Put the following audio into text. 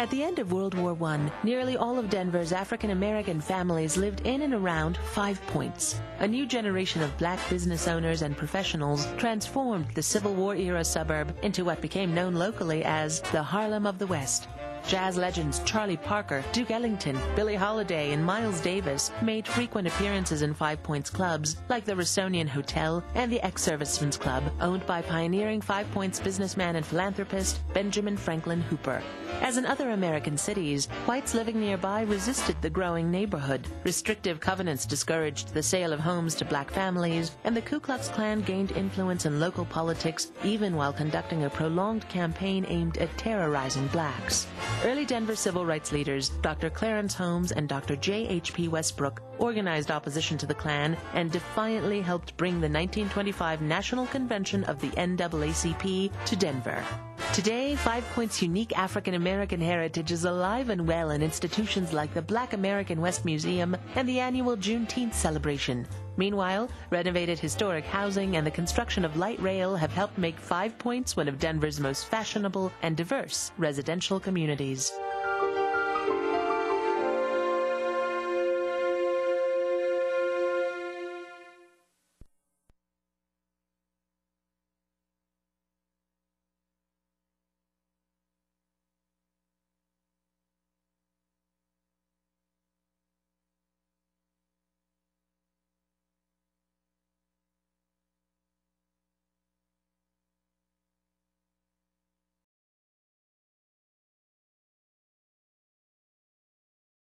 At the end of World War I, nearly all of Denver's African American families lived in and around Five Points. A new generation of black business owners and professionals transformed the Civil War era suburb into what became known locally as the Harlem of the West. Jazz legends Charlie Parker, Duke Ellington, Billie Holiday, and Miles Davis made frequent appearances in Five Points clubs like the Rossonian Hotel and the Ex-Servicemen's Club, owned by pioneering Five Points businessman and philanthropist Benjamin Franklin Hooper. As in other American cities, whites living nearby resisted the growing neighborhood. Restrictive covenants discouraged the sale of homes to black families, and the Ku Klux Klan gained influence in local politics even while conducting a prolonged campaign aimed at terrorizing blacks. Early Denver civil rights leaders, Dr. Clarence Holmes and Dr. J.H.P. Westbrook, organized opposition to the Klan and defiantly helped bring the 1925 National Convention of the NAACP to Denver. Today, Five Points' unique African American heritage is alive and well in institutions like the Black American West Museum and the annual Juneteenth celebration. Meanwhile, renovated historic housing and the construction of light rail have helped make Five Points one of Denver's most fashionable and diverse residential communities.